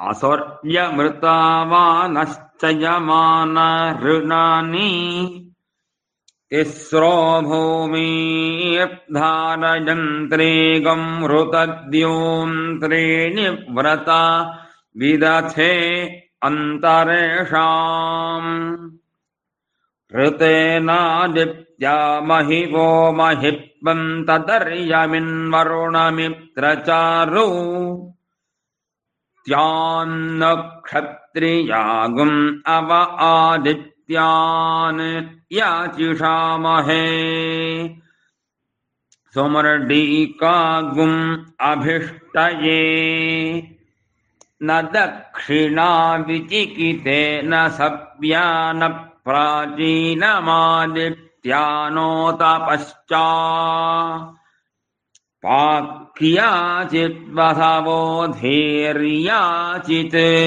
असौर्यमृतावानश्च यमानऋणानि तिस्रो भूमिर्धारयन्त्रेगं हृतद्यों त्रीणि व्रता विदथे अन्तरेषाम्। ऋतेनादित्या महिवो महित्वम् तदर्यमिन्वरुणमित्रचारु त्यान्नक्षत्रियागुम् अव आदित्यान् याचिषामहे। सुमर्डीकागुम् अभिष्टये। न दक्षिणा विचिकिते न सव्या न प्राचीनमादित्यानोतपश्चा पाक्याचिद्वसवो धीर्याचित्